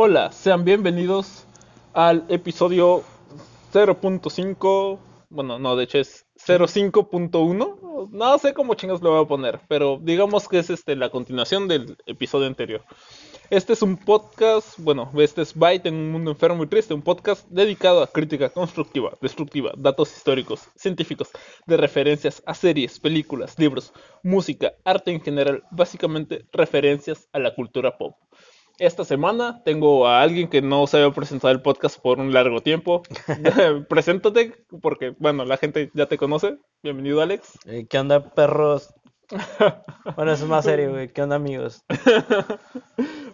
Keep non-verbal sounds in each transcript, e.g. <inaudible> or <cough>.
Hola, sean bienvenidos al episodio 0.5. Bueno, no, de hecho es 05.1. No sé cómo chingas lo voy a poner, pero digamos que es este la continuación del episodio anterior. Este es un podcast, bueno, este es Byte en un mundo enfermo y triste, un podcast dedicado a crítica constructiva, destructiva, datos históricos, científicos, de referencias a series, películas, libros, música, arte en general, básicamente referencias a la cultura pop. Esta semana tengo a alguien que no se había presentado el podcast por un largo tiempo. <laughs> <laughs> Preséntate, porque, bueno, la gente ya te conoce. Bienvenido, Alex. Eh, ¿Qué onda, perros? <laughs> bueno, eso es más serio, güey. ¿Qué onda, amigos?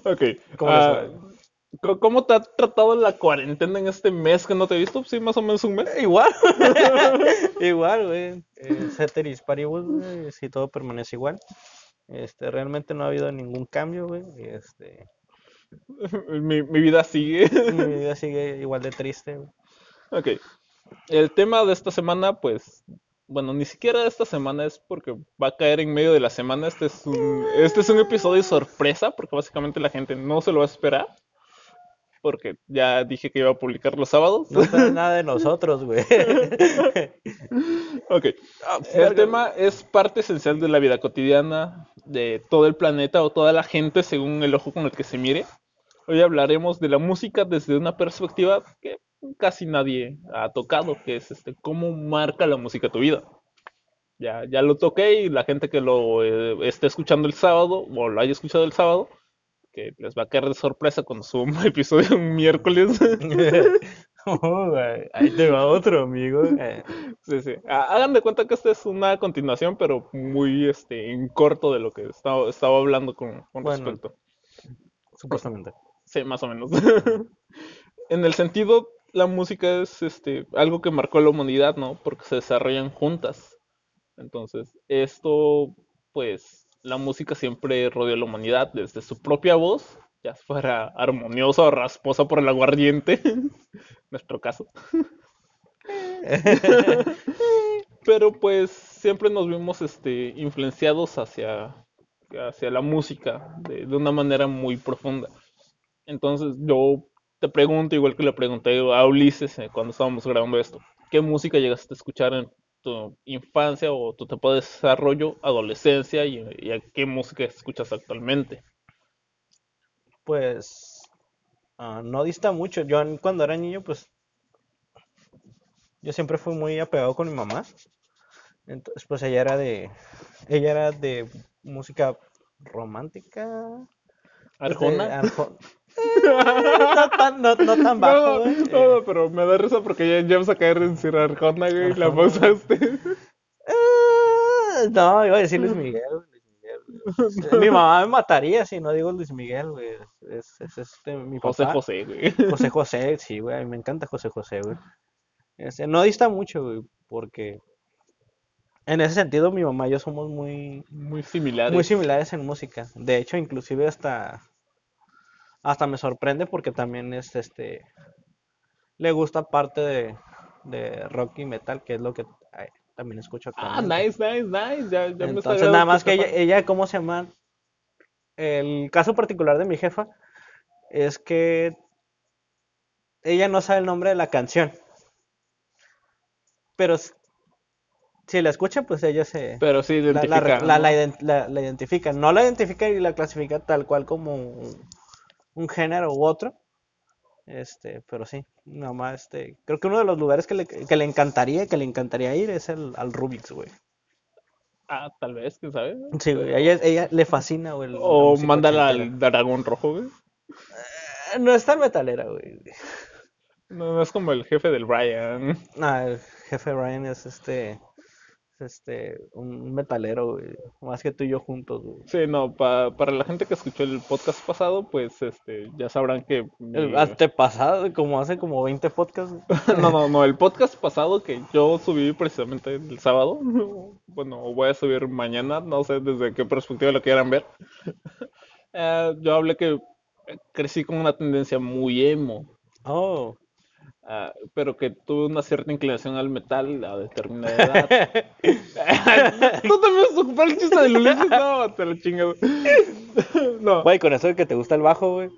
ok. Ah, ¿Cómo, te ha tratado la cuarentena en este mes que no te he visto? Sí, más o menos un mes. Igual. igual, güey. Eh, ceteris paribus, güey. Si todo permanece igual. Este, realmente no ha habido ningún cambio, güey. Este, <laughs> mi, mi, vida sigue. mi vida <laughs> sigue igual de triste. Ok. El tema de esta semana, pues, bueno, ni siquiera de esta semana es porque va a caer en medio de la semana. Este es un, este es un episodio sorpresa, porque básicamente la gente no se lo va a esperar. Porque ya dije que iba a publicar los sábados. No espera <laughs> nada de nosotros, güey. ok. Ah, el tema es parte esencial de la vida cotidiana de todo el planeta o toda la gente según el ojo con el que se mire. Hoy hablaremos de la música desde una perspectiva que casi nadie ha tocado, que es este cómo marca la música tu vida. Ya, ya lo toqué y la gente que lo eh, esté escuchando el sábado o lo haya escuchado el sábado, que les va a caer de sorpresa cuando suba <laughs> un episodio un miércoles. <laughs> oh, ahí te va otro, amigo. sí, sí. Hagan de cuenta que esta es una continuación, pero muy este, en corto de lo que estaba, estaba hablando con, con respecto. Supuestamente. Sí, más o menos. <laughs> en el sentido, la música es este algo que marcó la humanidad, ¿no? Porque se desarrollan juntas. Entonces, esto, pues, la música siempre rodeó a la humanidad desde su propia voz, ya fuera armoniosa o rasposa por el aguardiente, <laughs> nuestro caso. <laughs> Pero pues siempre nos vimos este, influenciados hacia, hacia la música de, de una manera muy profunda. Entonces yo te pregunto, igual que le pregunté a Ulises eh, cuando estábamos grabando esto, ¿qué música llegaste a escuchar en tu infancia o tu etapa de desarrollo, adolescencia y, a qué música escuchas actualmente? Pues ah, no dista mucho. Yo cuando era niño, pues yo siempre fui muy apegado con mi mamá. Entonces, pues ella era de, ella era de música romántica. Arjona. No, tan, no, no tan bajo, No, no, pero me da risa porque ya, ya vamos a caer en Sierra Arjona, güey, la pausaste. Uh, no, iba a decir Luis <laughs> Miguel, Luis Miguel. Mi mamá me mataría si no digo Luis Miguel, güey. Es, es, este, mi papá. José José, güey. José José, sí, güey. Me encanta José José, güey. Este, no dista mucho, güey, porque en ese sentido mi mamá y yo somos muy muy similares. Muy similares en música. De hecho, inclusive hasta hasta me sorprende porque también es este le gusta parte de, de rock y metal, que es lo que también escucho Ah, nice, nice, nice. Ya, ya Entonces, nada más que ella, ella, ¿cómo se llama? El caso particular de mi jefa es que ella no sabe el nombre de la canción. Pero si la escucha, pues ella se... Pero sí identifica. La, la, la, identifica. No la identifica y la clasifica tal cual como un género u otro. Este, pero sí, nomás, este, creo que uno de los lugares que le, que le encantaría, que le encantaría ir es el, al Rubik's, güey. Ah, tal vez, quién sabe. Sí, güey, a ella, ella le fascina, güey. O mándala al dragón rojo, güey. Eh, no es tan metalera, güey. No, no es como el jefe del Brian. Ah, el jefe Brian es este este, un metalero, Más que tú y yo juntos, Sí, no, para la gente que escuchó el podcast pasado, pues este, ya sabrán que. El pasado como hace como 20 podcasts. <laughs> no, no, no, el podcast pasado que yo subí precisamente el sábado. <laughs> bueno, voy a subir mañana, no sé desde qué perspectiva lo quieran ver. <laughs> Eh, yo hablé que crecí con una tendencia muy emo. Oh. Ah, pero que tuve una cierta inclinación al metal a determinada edad. <laughs> ¿Tú también vas a ocupar el chiste de Ulises? No, te lo chingas. <laughs> no. Güey, con eso de que te gusta el bajo, güey.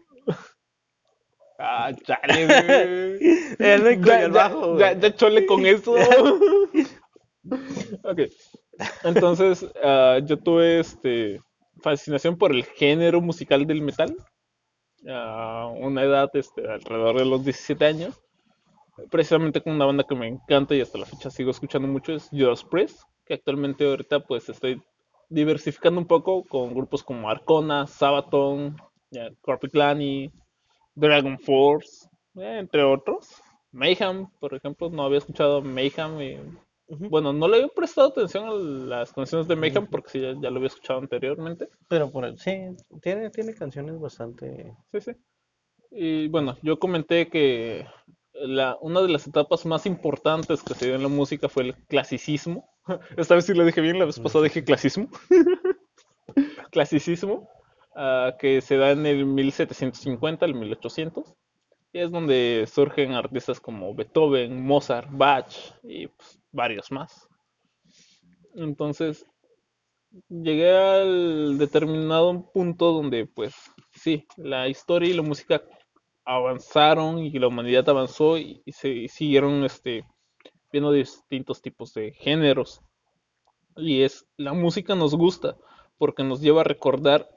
Ah, chale, güey. Con Ya, el bajo, ya, ya chole con eso. <laughs> ok. Entonces, ah, yo tuve este fascinación por el género musical del metal. A una edad este, alrededor de los 17 años. Precisamente con una banda que me encanta y hasta la fecha sigo escuchando mucho es Judas Priest, que actualmente ahorita pues estoy diversificando un poco con grupos como Arcona, Sabaton, Corpiclani, Dragon Force, eh, entre otros. Mayhem, por ejemplo, no había escuchado Mayhem y bueno, no le había prestado atención a las canciones de Mayhem porque sí, ya, ya lo había escuchado anteriormente. Pero por el, sí, tiene, tiene canciones bastante. Sí, sí. Y bueno, yo comenté que una de las etapas más importantes que se dio en la música fue el clasicismo. <laughs> Esta vez sí lo dije bien, la vez pasada dije clasismo. <laughs> Clasicismo, ah, que se da en el 1750 al 1800. Y es donde surgen artistas como Beethoven, Mozart, Bach y pues, varios más. Entonces, llegué al determinado punto donde, pues, sí, la historia y la música avanzaron y la humanidad avanzó y, se siguieron este, viendo distintos tipos de géneros. Y es, la música nos gusta porque nos lleva a recordar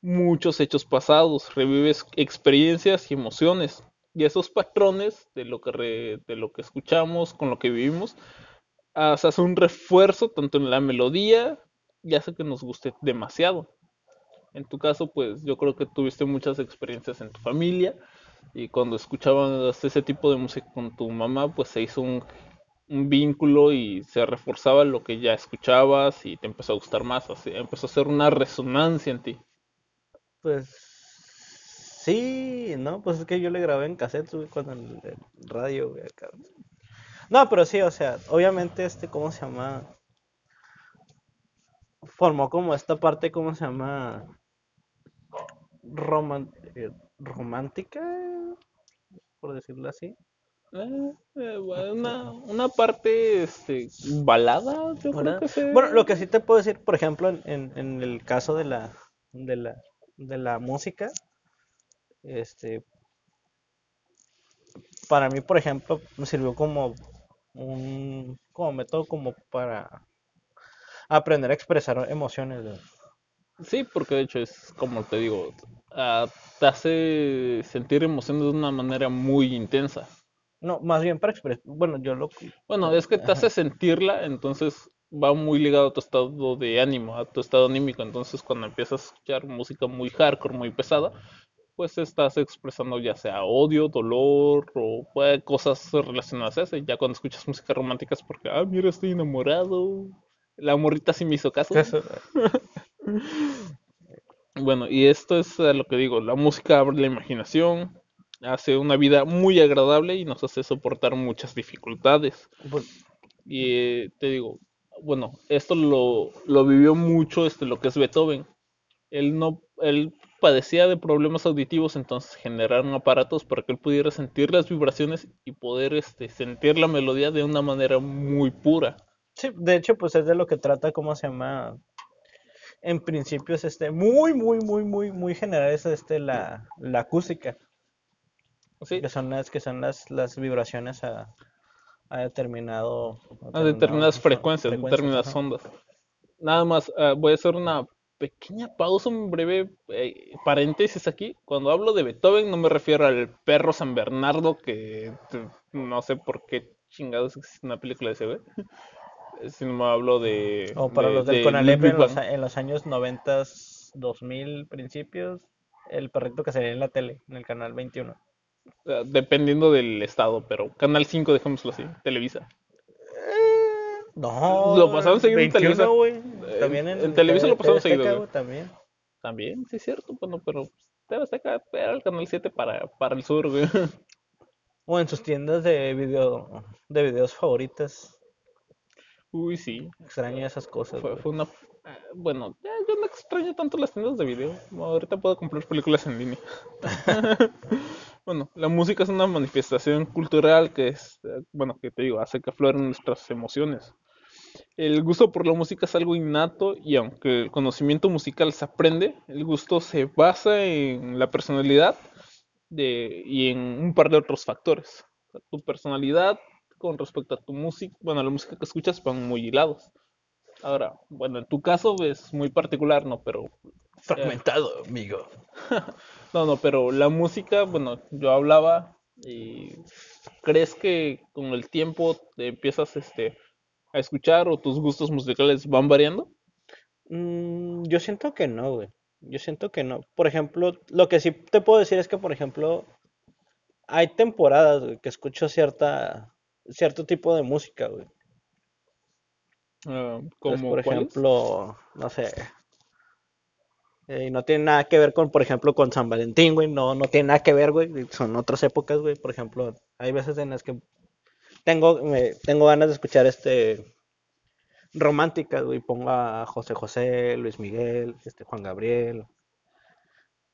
muchos hechos pasados, revives experiencias y emociones. Y esos patrones de lo que, re- de lo que escuchamos, con lo que vivimos, hace un refuerzo tanto en la melodía y hace que nos guste demasiado. En tu caso, pues yo creo que tuviste muchas experiencias en tu familia y cuando escuchabas ese tipo de música con tu mamá, pues se hizo un, un vínculo y se reforzaba lo que ya escuchabas y te empezó a gustar más, así, empezó a hacer una resonancia en ti. Pues sí, ¿no? Pues es que yo le grabé en cassette, con el, el radio. No, pero sí, o sea, obviamente este, ¿cómo se llama? Formó como esta parte, ¿cómo se llama? Roman- eh, romántica, por decirlo así. Eh, eh, bueno, una, una parte este, balada, yo creo ¿verdad? que se... Bueno, lo que sí te puedo decir, por ejemplo, en, en- en el caso de la, de la, de la música, este, para mí, por ejemplo, me sirvió como un, como método como para aprender a expresar emociones. Sí, porque de hecho es como te digo, ah, te hace sentir emociones de una manera muy intensa. No, más bien para expresar, bueno, yo lo, Bueno, es que te hace sentirla, entonces va muy ligado a tu estado de ánimo, a tu estado anímico. Entonces, cuando empiezas a escuchar música muy hardcore, muy pesada, pues estás expresando ya sea odio, dolor o pues, cosas relacionadas a eso. Y ya cuando escuchas música romántica es porque, ah, mira, estoy enamorado. La morrita sí me hizo caso. <laughs> Bueno, y esto es a lo que digo, la música abre la imaginación, hace una vida muy agradable y nos hace soportar muchas dificultades. pues, Y eh, te digo, bueno, esto lo, lo vivió mucho este, lo que es Beethoven. Él no, él padecía de problemas auditivos, entonces generaron aparatos para que él pudiera sentir las vibraciones y poder este, sentir la melodía de una manera muy pura. Sí, de hecho, pues es de lo que trata, ¿cómo se llama? En principio es este, muy, muy, muy, muy, muy general es este, la, la acústica, ¿sí? que son las, que son las, las vibraciones a, a determinado, a determinadas determinado- frecuencias, frecuencias, determinadas ajá. ondas. Nada más, ah, voy a hacer una pequeña pausa, un breve eh, paréntesis aquí. Cuando hablo de Beethoven no me refiero al perro San Bernardo, que no sé por qué chingados existe una película de ese güey. Sino me hablo de... O para de- los del de Conalep en los, en los años 90, 2000 principios, el perrito que salía en la tele, en el canal 21. ah, dependiendo del estado, pero Canal 5, dejémoslo así, Televisa. No, Lo pasaban seguido en 21, Televisa. En- También en, en Televisa lo pasaban TV seguido, güey, también. También, sí es cierto, bueno, pero TV Azteca era el Canal 7 para, para el sur, güey. O en sus tiendas de video, de videos favoritas. Uy, sí. Extraño esas cosas, Fue, una. ah, Bueno, ya yo no extraño tanto las tiendas de video. Ahorita puedo comprar películas en línea. <laughs> <laughs> Bueno, la música es una manifestación cultural que es, eh, bueno, que te digo, hace que afloren nuestras emociones. El gusto por la música es algo innato y aunque el conocimiento musical se aprende, el gusto se basa en la personalidad de, y en un par de otros factores. O sea, tu personalidad con respecto a tu música, bueno, la música que escuchas van muy hilados. Ahora, bueno, en tu caso es muy particular, ¿no? Pero Fragmentado, amigo. <laughs> No, no, pero la música, bueno, yo hablaba y ¿crees que con el tiempo te empiezas este a escuchar o tus gustos musicales van variando? Mm, yo siento que no, güey. Yo siento que no. Por ejemplo, lo que sí te puedo decir es que, por ejemplo, hay temporadas, güey, que escucho cierta, cierto tipo de música, güey. Ah, Entonces, ¿como por cuáles? ejemplo, no sé. eh, y no tiene nada que ver con, por ejemplo, con San Valentín, güey. No, no tiene nada que ver, güey. Son otras épocas, güey. Por ejemplo, hay veces en las que tengo, me- tengo ganas de escuchar este románticas, güey. Pongo a José José, Luis Miguel, este Juan Gabriel,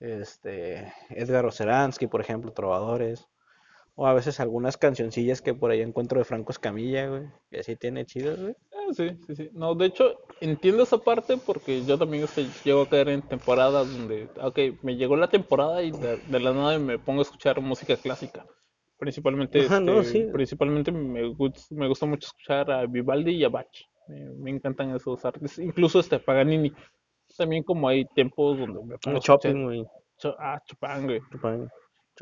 este Edgar Oceransky, por ejemplo, trovadores. O a veces algunas cancioncillas que por ahí encuentro de Franco Escamilla, güey. Que sí tiene chidas, güey. Ah, sí, sí, sí. No, de hecho, entiendo esa parte porque yo también este, llego a caer en temporadas donde, ok, me llegó la temporada y de, de la nada me pongo a escuchar música clásica. Principalmente, Ajá, no, este, sí. principalmente me, gus- me gusta mucho escuchar a Vivaldi y a Bach. Me, me encantan esos artistas, incluso este Paganini. También como hay tiempos donde me pongo a escuchar, Chopin, güey. Ah, Chopin, güey. Chopin.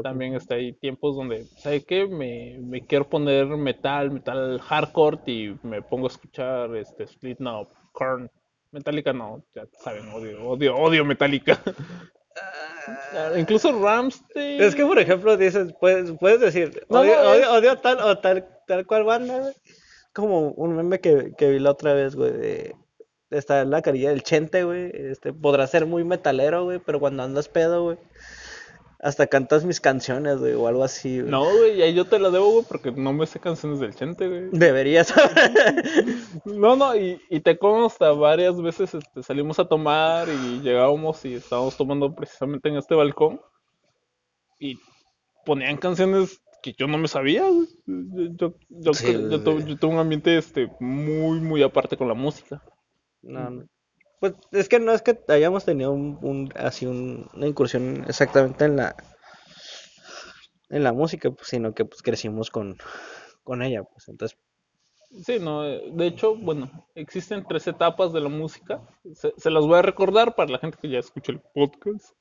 También está hay tiempos donde, ¿sabe qué? Me, me quiero poner metal, metal hardcore y me pongo a escuchar este Slipknot, Korn, Metallica no, ya saben, odio, odio, odio Metallica. Ah, Incluso Rammstein. Es que, por ejemplo, dices, puedes, puedes decir, No, odio, no, odio, es- odio tal o tal, tal cual banda. Como un meme que, que vi la otra vez, güey, de, está en la carilla del Chente, güey. Este, podrá ser muy metalero, güey, pero cuando andas pedo, güey, hasta cantas mis canciones, güey, o algo así, güey. No, güey, ahí yo te la debo, güey, porque no me sé canciones del Chente, güey. Deberías. <laughs> No, no, y, y te consta, varias veces este, salimos a tomar y llegábamos y estábamos tomando precisamente en este balcón y ponían canciones que yo no me sabía. güey. Yo, yo, yo, Sí, yo yo tuve un ambiente este, muy, muy aparte con la música. No, no. Pues es que no es que hayamos tenido un, así un- una incursión exactamente en la en la música, pues, sino que pues crecimos con, con ella, pues entonces Sí, no, de hecho, bueno, existen tres etapas de la música. Se, se las voy a recordar para la gente que ya escucha el podcast.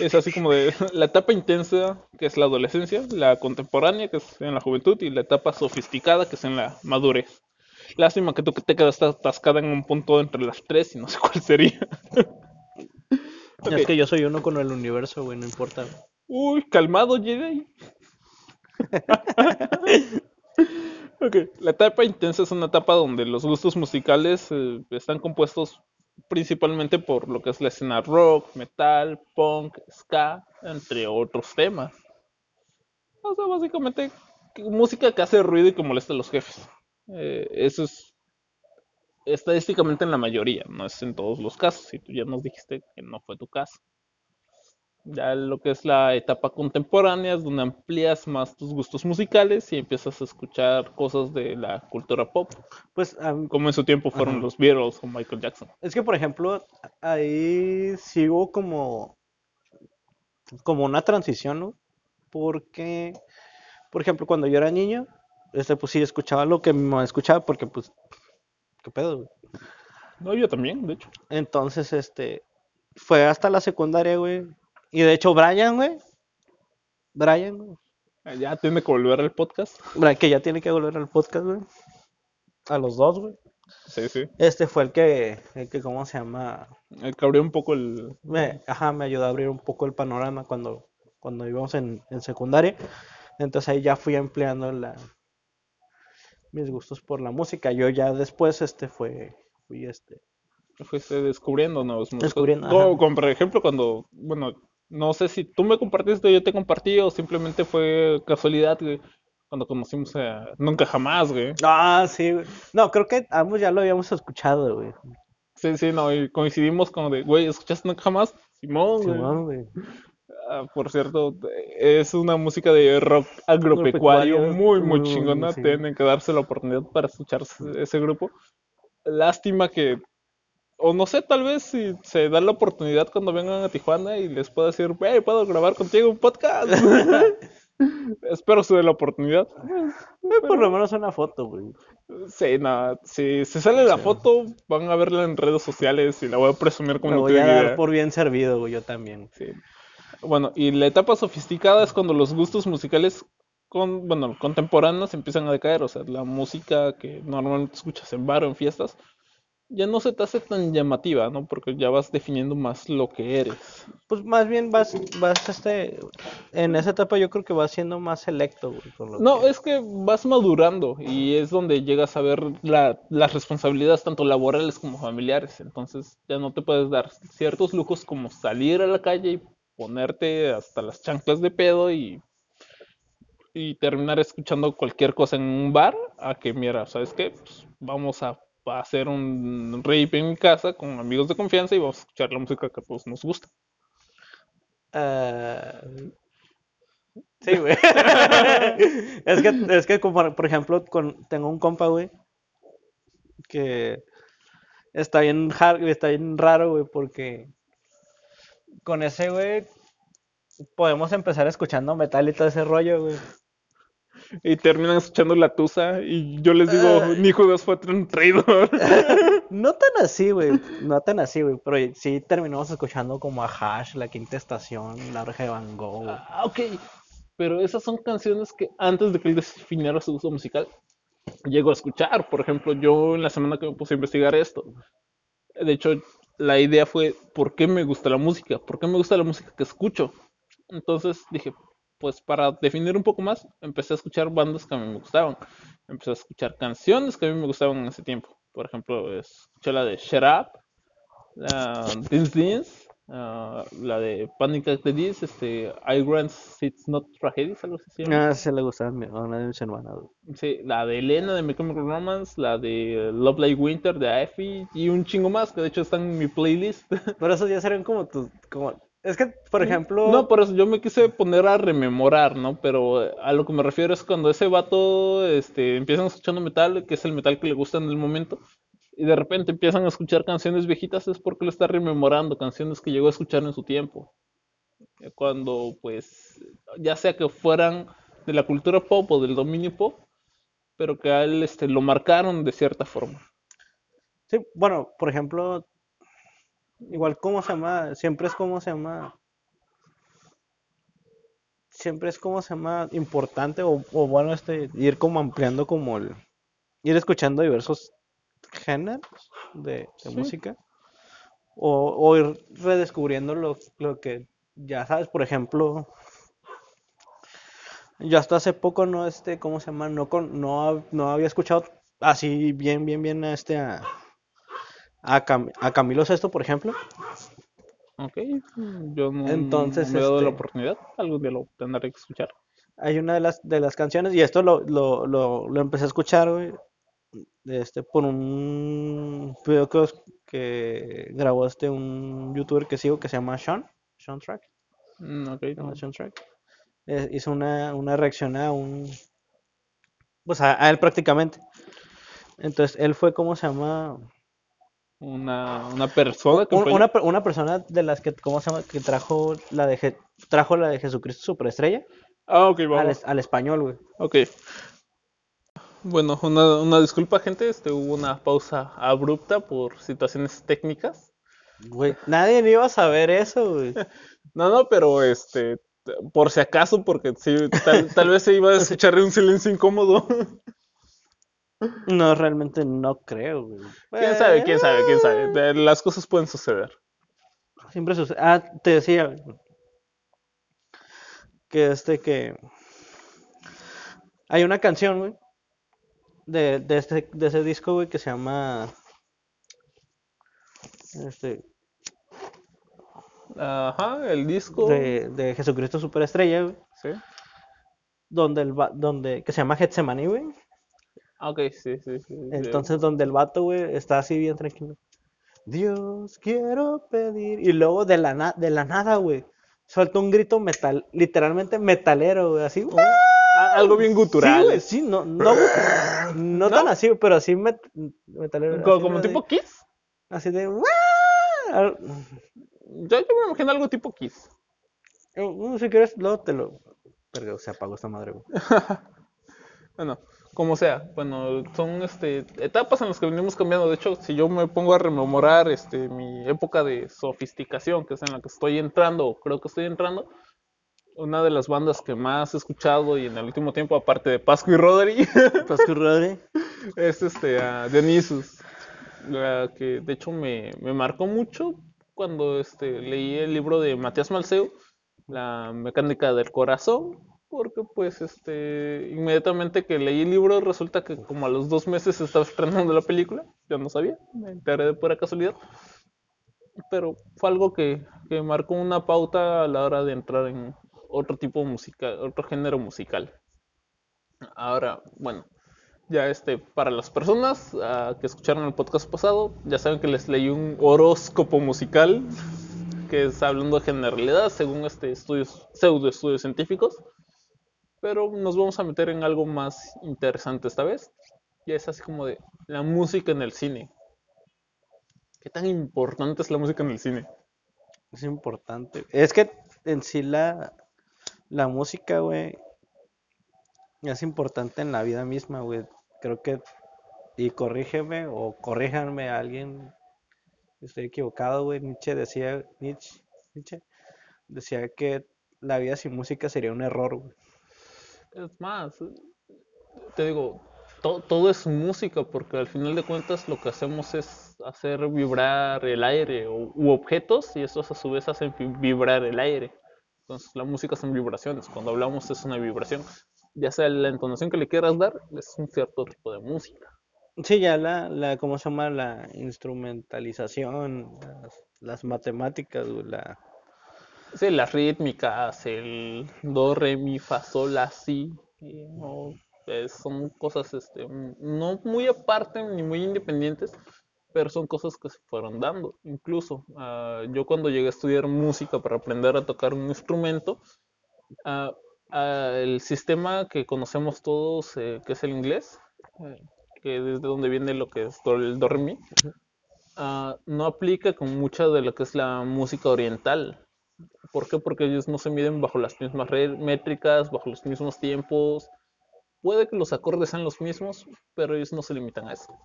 Es así como de <laughs> la etapa intensa, que es la adolescencia, la contemporánea, que es en la juventud, y la etapa sofisticada, que es en la madurez. Lástima que tú que te quedas atascada en un punto entre las tres y no sé cuál sería. <laughs> Es que yo soy uno con el universo, güey, no importa. Uy, calmado, Jedi. <laughs> Ok, la etapa intensa es una etapa donde los gustos musicales eh, están compuestos principalmente por lo que es la escena rock, metal, punk, ska, entre otros temas. O sea, básicamente música que hace ruido y que molesta a los jefes. Eh, eso es estadísticamente en la mayoría, no es en todos los casos, y tú ya nos dijiste que no fue tu caso. Ya lo que es la etapa contemporánea es donde amplías más tus gustos musicales y empiezas a escuchar cosas de la cultura pop, Pues mí- como en su tiempo fueron Ajá. los Beatles o Michael Jackson. es que por ejemplo, ahí sigo como como una transición, ¿no? Porque por ejemplo, cuando yo era niño, este pues sí escuchaba lo que mi mamá escuchaba porque pues qué pedo, güey? No, yo también, de hecho. Entonces, este, fue hasta la secundaria, güey. Y de hecho, Brian, güey. Brian, güey. Ah, Ya tiene que volver al podcast. Brian, que ya tiene que volver al podcast, güey. A los dos, güey. Sí, sí. Este fue el que, el que, ¿cómo se llama? El que abrió un poco el... Me, ajá, me ayudó a abrir un poco el panorama cuando, cuando íbamos en, en secundaria. Entonces ahí ya fui empleando la, mis gustos por la música. Yo ya después, este, fue, fui, este, Fuiste descubriendo nuevos. Descubriendo, ajá. como por ejemplo cuando, bueno, no sé si tú me compartiste yo te compartí o simplemente fue casualidad, güey, cuando conocimos a Nunca Jamás, güey. Ah, sí, güey. No, creo que ambos ya lo habíamos escuchado, güey. Sí, sí, no, y coincidimos como de, güey, ¿escuchaste Nunca Jamás? Simón, güey. Simón, güey. Ah, por cierto, es una música de rock agropecuario Agropecuario, muy, muy chingona. sí. Tienen que darse la oportunidad para escuchar ese- grupo. Lástima que o no sé, tal vez si se da la oportunidad cuando vengan a Tijuana y les puedo decir, hey, puedo grabar contigo un podcast. <laughs> Espero se dé la oportunidad. Eh, por lo menos una foto, güey. Sí, nada, si, si sale la foto, van a verla en redes sociales y la voy a presumir como Me voy a dar por bien servido, güey, yo también. Sí. Bueno, y la etapa sofisticada es cuando los gustos musicales con, bueno, contemporáneos empiezan a decaer, o sea, la música que normalmente escuchas en bar o en fiestas ya no se te hace tan llamativa, ¿no? Porque ya vas definiendo más lo que eres. Pues más bien vas, vas, este, en esa etapa yo creo que vas siendo más selecto, güey. con lo No, que- es que vas madurando y es donde llegas a ver la- las responsabilidades tanto laborales como familiares. Entonces ya no te puedes dar ciertos lujos como salir a la calle y ponerte hasta las chanclas de pedo y, y terminar escuchando cualquier cosa en un bar a que, mira, ¿sabes qué? Pues vamos a, a hacer un rave en mi casa con amigos de confianza y vamos a escuchar la música que todos nos gusta. Ah, sí, güey. <laughs> Es que, es que como, por ejemplo, con, tengo un compa, güey, que está bien, har- está bien raro, güey, porque con ese, güey, podemos empezar escuchando metal y todo ese rollo, güey. Y terminan escuchando la tusa y yo les digo, Ay. ni juegas fue un traidor. <laughs> <laughs> No tan así, güey, no tan así, güey, pero sí terminamos escuchando como a Hash, La Quinta Estación, La Oreja de Van Gogh. Ah, ok. Pero esas son canciones que antes de que él definiera su gusto musical, llegó a escuchar. Por ejemplo, yo en la semana que me puse a investigar esto, de hecho, la idea fue, ¿por qué me gusta la música? ¿Por qué me gusta la música que escucho? Entonces dije, pues para definir un poco más, empecé a escuchar bandas que a mí me gustaban. Empecé a escuchar canciones que a mí me gustaban en ese tiempo. Por ejemplo, escuché la de Shut Up, la Dance Dance, ah, la de Panic at the Disco, este, I Grant It's Not Tragedies, algo así se llama. Ah, se le gustaba a mi- una de mis hermanas. Sí, la de Elena de My Chemical Romance, la de Love Like Winter de Afi y un chingo más que de hecho están en mi playlist. <laughs> Pero esos ya serían como tus, como, es que, por ejemplo, No, por eso yo me quise poner a rememorar, ¿no? Pero eh, a lo que me refiero es cuando ese vato este, empiezan escuchando metal, que es el metal que le gusta en el momento, y de repente empiezan a escuchar canciones viejitas, es porque lo está rememorando, canciones que llegó a escuchar en su tiempo. Eh, Cuando, pues, ya sea que fueran de la cultura pop o del dominio pop, pero que a él este, lo marcaron de cierta forma. sí, bueno, por ejemplo, igual, ¿cómo se llama? Siempre es como se llama, siempre es como se llama importante o, o bueno, este, ir como ampliando como el, ir escuchando diversos géneros de, de Sí. música o, o ir redescubriendo lo, lo que ya sabes, por ejemplo, yo hasta hace poco no, este, ¿cómo se llama? No, con, no, no había escuchado así bien, bien, bien a este, a, a, Cam- a Camilo Sesto, por ejemplo. Ok, yo no, Entonces, no me he dado la este- oportunidad, algún día lo tendré que escuchar. Hay una de las, de las canciones, y esto lo, lo, lo, lo empecé a escuchar, güey, este, por un video que, os- que grabó este, un youtuber que sigo que se llama Sean, Sean Track, Mm, ok, se llama no. Sean Track. Eh, hizo una, una reacción a un, pues a, a él prácticamente. Entonces, él fue, ¿cómo se llama? Una, una persona que Un- fue- una, una persona de las que, ¿cómo se llama? Que trajo la de, Je- trajo la de Jesucristo Superestrella Ah, ok, al, vamos. es- al español, güey. Ok. Bueno, una, una disculpa, gente. Este, hubo una pausa abrupta por situaciones técnicas. Güey, nadie iba a saber eso, güey. <laughs> No, no, pero este, por si acaso, porque sí, tal, tal vez se iba a escuchar un silencio incómodo. No, realmente no creo, güey. ¿Quién sabe? ¿Quién sabe? ¿Quién sabe? De- Las cosas pueden suceder. Siempre sucede. Ah, te decía que este que hay una canción, güey, de, de este de ese disco, güey, que se llama este Ajá, el disco. de, de Jesucristo Superestrella, güey, Sí. donde el va- donde que se llama Getsemaní, güey. Ah, ok, sí, sí, sí. sí. Entonces donde el vato, güey, está así bien tranquilo. Dios, quiero pedir. Y luego de la, na- de la nada, güey, suelta un grito metal, literalmente metalero, güey, así. Ah, algo bien Sí, gutural. güey, sí, no, no, no tan así, pero así met- metalero. como así, como así. tipo Kiss. Así de. Yo, yo me imagino algo tipo Kiss. Uh, si quieres, luego te lo. Pero se apagó esta madre, güey. <laughs> Bueno, como sea, bueno, son este, etapas en las que venimos cambiando. De hecho, si yo me pongo a rememorar este, mi época de sofisticación, que es en la que estoy entrando, creo que estoy entrando, una de las bandas que más he escuchado y en el último tiempo, aparte de Pascu y Rodri, <laughs> Pascu Rodri. es este, a Dionysus, la que de hecho me, me marcó mucho cuando este, leí el libro de Matías Malceu, La mecánica del corazón, porque pues este, inmediatamente que leí el libro resulta que como a los dos meses se estaba estrenando la película, yo no sabía, me enteré de pura casualidad, pero fue algo que, que marcó una pauta a la hora de entrar en otro tipo de música, otro género musical. Ahora, bueno, ya este, para las personas ah, que escucharon el podcast pasado, ya saben que les leí un horóscopo musical que está hablando de generalidad según este estudios, pseudo estudios científicos. Pero nos vamos a meter en algo más interesante esta vez. Y es así como de la música en el cine. ¿Qué tan importante es la música en el cine? Es importante. Es que en sí la, la música, güey, es importante en la vida misma, güey. Creo que, y corrígeme o corríjanme a alguien, estoy equivocado, güey. Nietzsche decía, Nietzsche, Nietzsche decía que la vida sin música sería un error, güey. Es más, te digo, to- todo es música porque al final de cuentas lo que hacemos es hacer vibrar el aire o- u objetos y estos a su vez hacen vi- vibrar el aire. Entonces la música son vibraciones. Cuando hablamos es una vibración. Ya sea la entonación que le quieras dar, es un cierto tipo de música. Sí, ya la, la, ¿cómo se llama? La instrumentalización, las, las matemáticas, la... Sí, las rítmicas, el do, re, mi, fa, sol, la, si, y, o, eh, son cosas este, no muy aparte ni muy independientes, pero son cosas que se fueron dando. Incluso ah, yo cuando llegué a estudiar música para aprender a tocar un instrumento, ah, ah, el sistema que conocemos todos, eh, que es el inglés, eh, que es de donde viene lo que es el do, re, no aplica con mucha de lo que es la música oriental. ¿Por qué? Porque ellos no se miden bajo las mismas métricas, bajo los mismos tiempos. Puede que los acordes sean los mismos, pero ellos no se limitan a eso.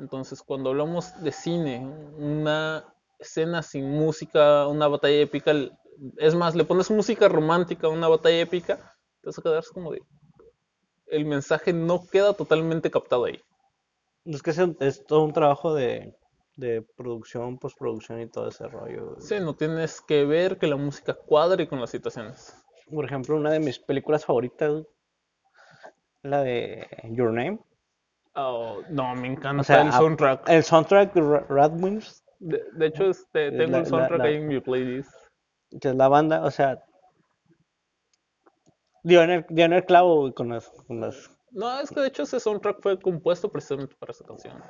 Entonces, cuando hablamos de cine, una escena sin música, una batalla épica, es más, le pones música romántica a una batalla épica, te vas a quedar como de... El mensaje no queda totalmente captado ahí. Es que es, es todo un trabajo de, de producción, postproducción y todo ese rollo. Sí, no tienes que ver que la música cuadre con las situaciones. Por ejemplo, una de mis películas favoritas, la de Your Name. Oh, no, me encanta O sea, el soundtrack. el soundtrack de Ra- Radwimps, De, de hecho, este, Es tengo la- el soundtrack la- ahí en mi playlist. que es la banda, o sea, dio en el, dio en el clavo con las, con las... No, es que de hecho ese soundtrack fue compuesto precisamente para esa canción.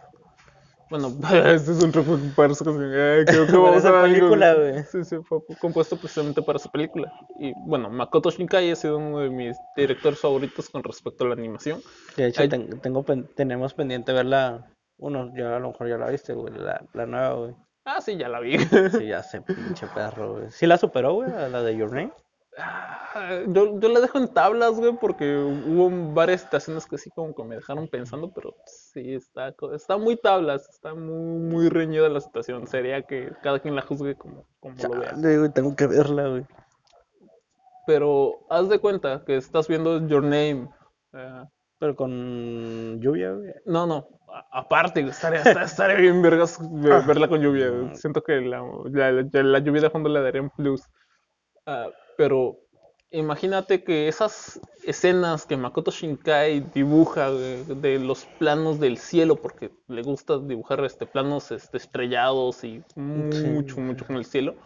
Bueno, <laughs> este soundtrack fue para esa canción. Eh, creo que <laughs> Para vamos esa a ver algo, película, güey. Sí, sí, fue compuesto precisamente para esa película. Y bueno, Makoto Shinkai ha sido uno de mis directores favoritos con respecto a la animación. De hecho, Ay. ten- tengo, tenemos pendiente verla, uno, ya a lo mejor ya la viste, güey, la, la nueva, güey. Ah, sí, ya la vi. Sí, ya sé, pinche perro, güey. ¿Sí la superó, güey, a la de Your Name? Ah, Yo, yo la dejo en tablas, güey, porque hubo varias situaciones que sí como que me dejaron pensando, pero sí, está, está muy tablas, está muy, muy reñida la situación. Sería que cada quien la juzgue como, como lo vea. Güey, tengo que verla, güey. Pero haz de cuenta que estás viendo Your Name. eh, Pero con lluvia, güey. no, no, a- aparte, estaría, estaría, bien vergas ve- verla con lluvia. güey. Siento que la, la, la- la lluvia de fondo le daría un plus. Ah, pero imagínate que esas escenas que Makoto Shinkai dibuja de los planos del cielo, porque le gusta dibujar este, planos este, estrellados y mucho, Sí. mucho con el cielo,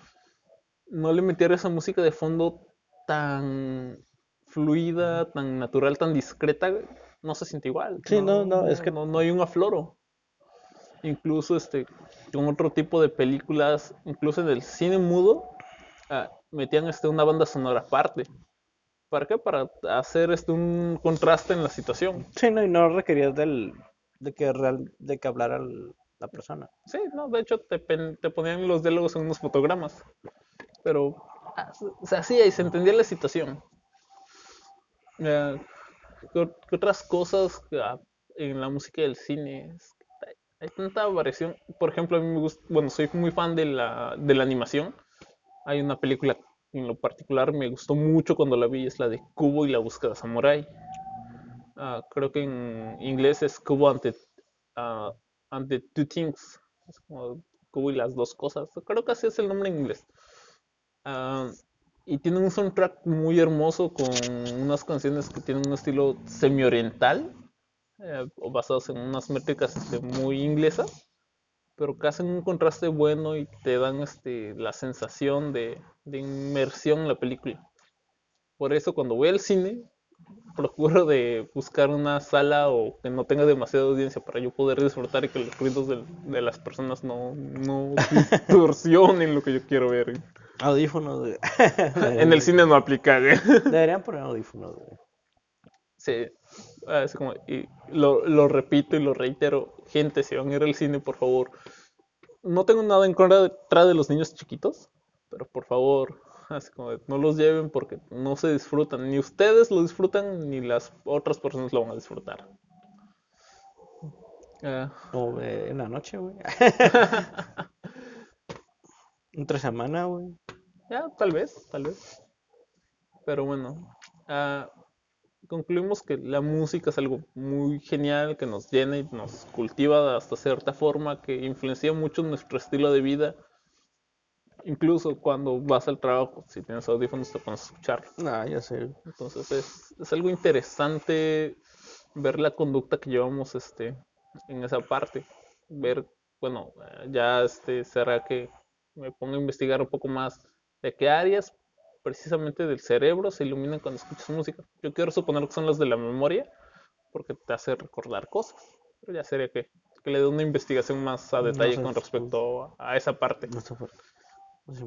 no le metiera esa música de fondo tan fluida, tan natural, tan discreta, no se siente igual. Sí, no, no, es que- no, no hay un afloro. Incluso este, con otro tipo de películas, incluso en el cine mudo, ah, metían este, una banda sonora aparte. ¿Para qué? Para hacer este, un contraste en la situación. Sí, no, y no requerías del, de que real, de que hablara al, la persona. Sí, no, de hecho te, pen- te ponían los diálogos en unos fotogramas. Pero se- hacía y se entendía la situación. Eh, ¿qué, ot- qué otras cosas ah, en la música del cine? Es que hay, hay tanta variación. Por ejemplo, a mí me gusta, bueno, soy muy fan de la, de la animación. Hay una película en lo particular me gustó mucho cuando la vi, es la de Kubo y la búsqueda samurai. Ah, creo que en inglés es Kubo ante, and the Two Things. Es como Kubo y las dos cosas. Creo que así es el nombre en inglés. Ah, y tiene un soundtrack muy hermoso con unas canciones que tienen un estilo semi-oriental, eh, o basadas en unas métricas este, muy inglesas, pero que hacen un contraste bueno y te dan este, la sensación de, de inmersión en la película. Por eso cuando voy al cine, <laughs> procuro de buscar una sala o que no tenga demasiada audiencia para yo poder disfrutar y que los ruidos del- de, las personas no, no <laughs> distorsionen lo que yo quiero ver. Audífonos. <laughs> En el cine no aplica, güey. Deberían poner audífonos, güey. Sí, así como, y lo, lo repito y lo reitero, gente, si van a ir al cine, por favor, no tengo nada en contra de los niños chiquitos, pero por favor, así como, de, no los lleven porque no se disfrutan, ni ustedes lo disfrutan, ni las otras personas lo van a disfrutar. Ah, O eh, en la noche, güey. <laughs> <laughs> Entre semana, güey. Ya, tal vez, tal vez. Pero bueno, ah, concluimos que la música es algo muy genial, que nos llena y nos cultiva hasta cierta forma, que influencia mucho nuestro estilo de vida. Incluso cuando vas al trabajo, si tienes audífonos te pones a escucharlo. Ah, ya sé. Entonces es, es algo interesante ver la conducta que llevamos este, en esa parte. Ver, bueno, ya este, será que me pongo a investigar un poco más de qué áreas precisamente del cerebro se iluminan cuando escuchas música. Yo quiero suponer que son las de la memoria, porque te hace recordar cosas. Pero ya sería que, que le dé una investigación más a No detalle sé, con pues, respecto a, a esa parte. No. Pues,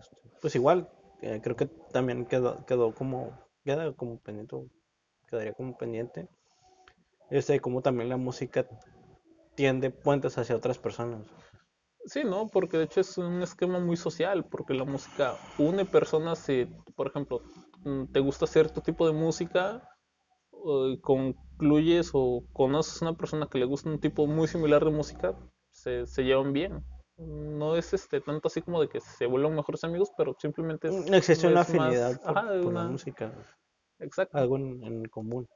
este, Pues igual, eh, creo que también quedó, quedó como, queda como pendiente, quedaría como pendiente, este, como también la música tiende puentes hacia otras personas. Sí, ¿no? Porque de hecho es un esquema muy social, porque la música une personas, si, por ejemplo, mm, te gusta cierto tipo de música, y concluyes o conoces a una persona que le gusta un tipo muy similar de música, se, se llevan bien. No es este tanto así como de que se vuelvan mejores amigos, pero simplemente es, Mm, Existe una es más- afinidad por, ajá, por la música, Exacto. algo en, en común.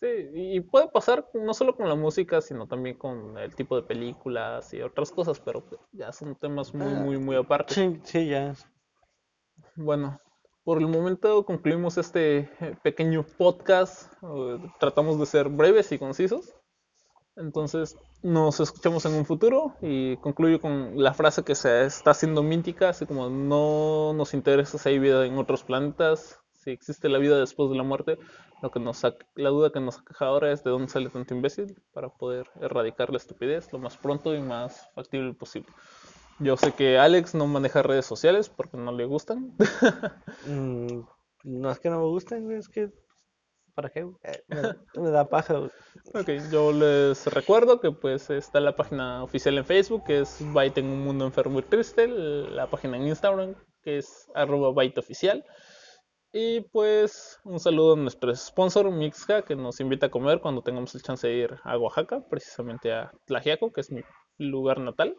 Sí, y puede pasar no solo con la música, sino también con el tipo de películas y otras cosas, pero ya son temas muy, Ah, muy, muy aparte. Sí, sí, ya. Bueno, por el momento concluimos este eh, pequeño podcast. eh, Tratamos de ser breves y concisos. Entonces, nos escuchamos en un futuro y concluyo con la frase que se está haciendo mítica, así como no nos interesa si hay vida en otros planetas, si existe la vida después de la muerte. Lo que nos la duda que nos aqueja ahora es de dónde sale tanto imbécil para poder erradicar la estupidez lo más pronto y más factible posible. Yo sé que Alex no maneja redes sociales porque no le gustan. <laughs> Mm, no es que no me gusten, es que. ¿Para qué? Eh, me, da- <laughs> me da paja. Ok, yo les recuerdo que pues está la página oficial en Facebook, que es Byte en un mundo enfermo y triste, la página en Instagram, que es arroba Byte oficial. Y pues un saludo a nuestro sponsor Mixca, que nos invita a comer cuando tengamos el chance de ir a Oaxaca, precisamente a Tlaxiaco, que es mi lugar natal.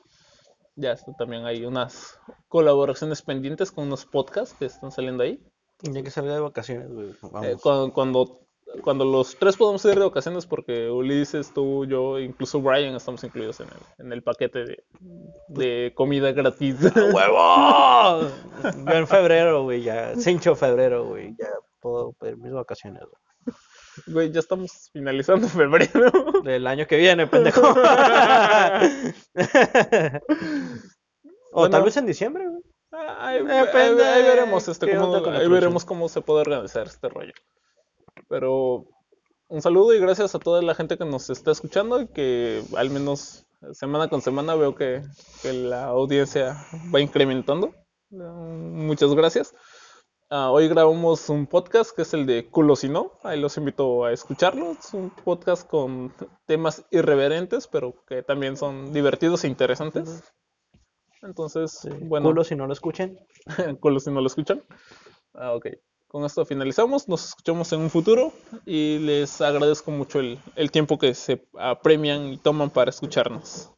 Ya está- también hay unas colaboraciones pendientes con unos podcasts que están saliendo ahí. Ya que salga de vacaciones, güey. Eh, cuando, cuando, cuando los tres podemos ir de vacaciones, porque Ulises, tú, yo, incluso Brian estamos incluidos en el, en el paquete de, de comida gratis. <laughs> ¡Huevo! Yo en febrero, güey, ya. 5 de febrero, güey. Ya puedo pedir mis vacaciones, güey. Güey, ya estamos finalizando <laughs> febrero. Del año que viene, pendejo. <laughs> O tal vez en diciembre, güey. Ahí, Depende ahí- ahí veremos, este, cómo, ahí veremos cómo se puede organizar este rollo. Pero un saludo y gracias a toda la gente que nos está escuchando y que al menos semana con semana veo que, que la audiencia va incrementando. Mm, Muchas gracias. Ah, hoy grabamos un podcast que es el de Culo si no. Ahí los invito a escucharlo. Es un podcast con temas irreverentes, pero que también son divertidos e interesantes. Entonces, Sí, bueno, Culo si no lo escuchen. <laughs> culo si no lo escuchan. Ah, ok. Con esto finalizamos. Nos escuchamos en un futuro y les agradezco mucho el, el tiempo que se apremian y toman para escucharnos.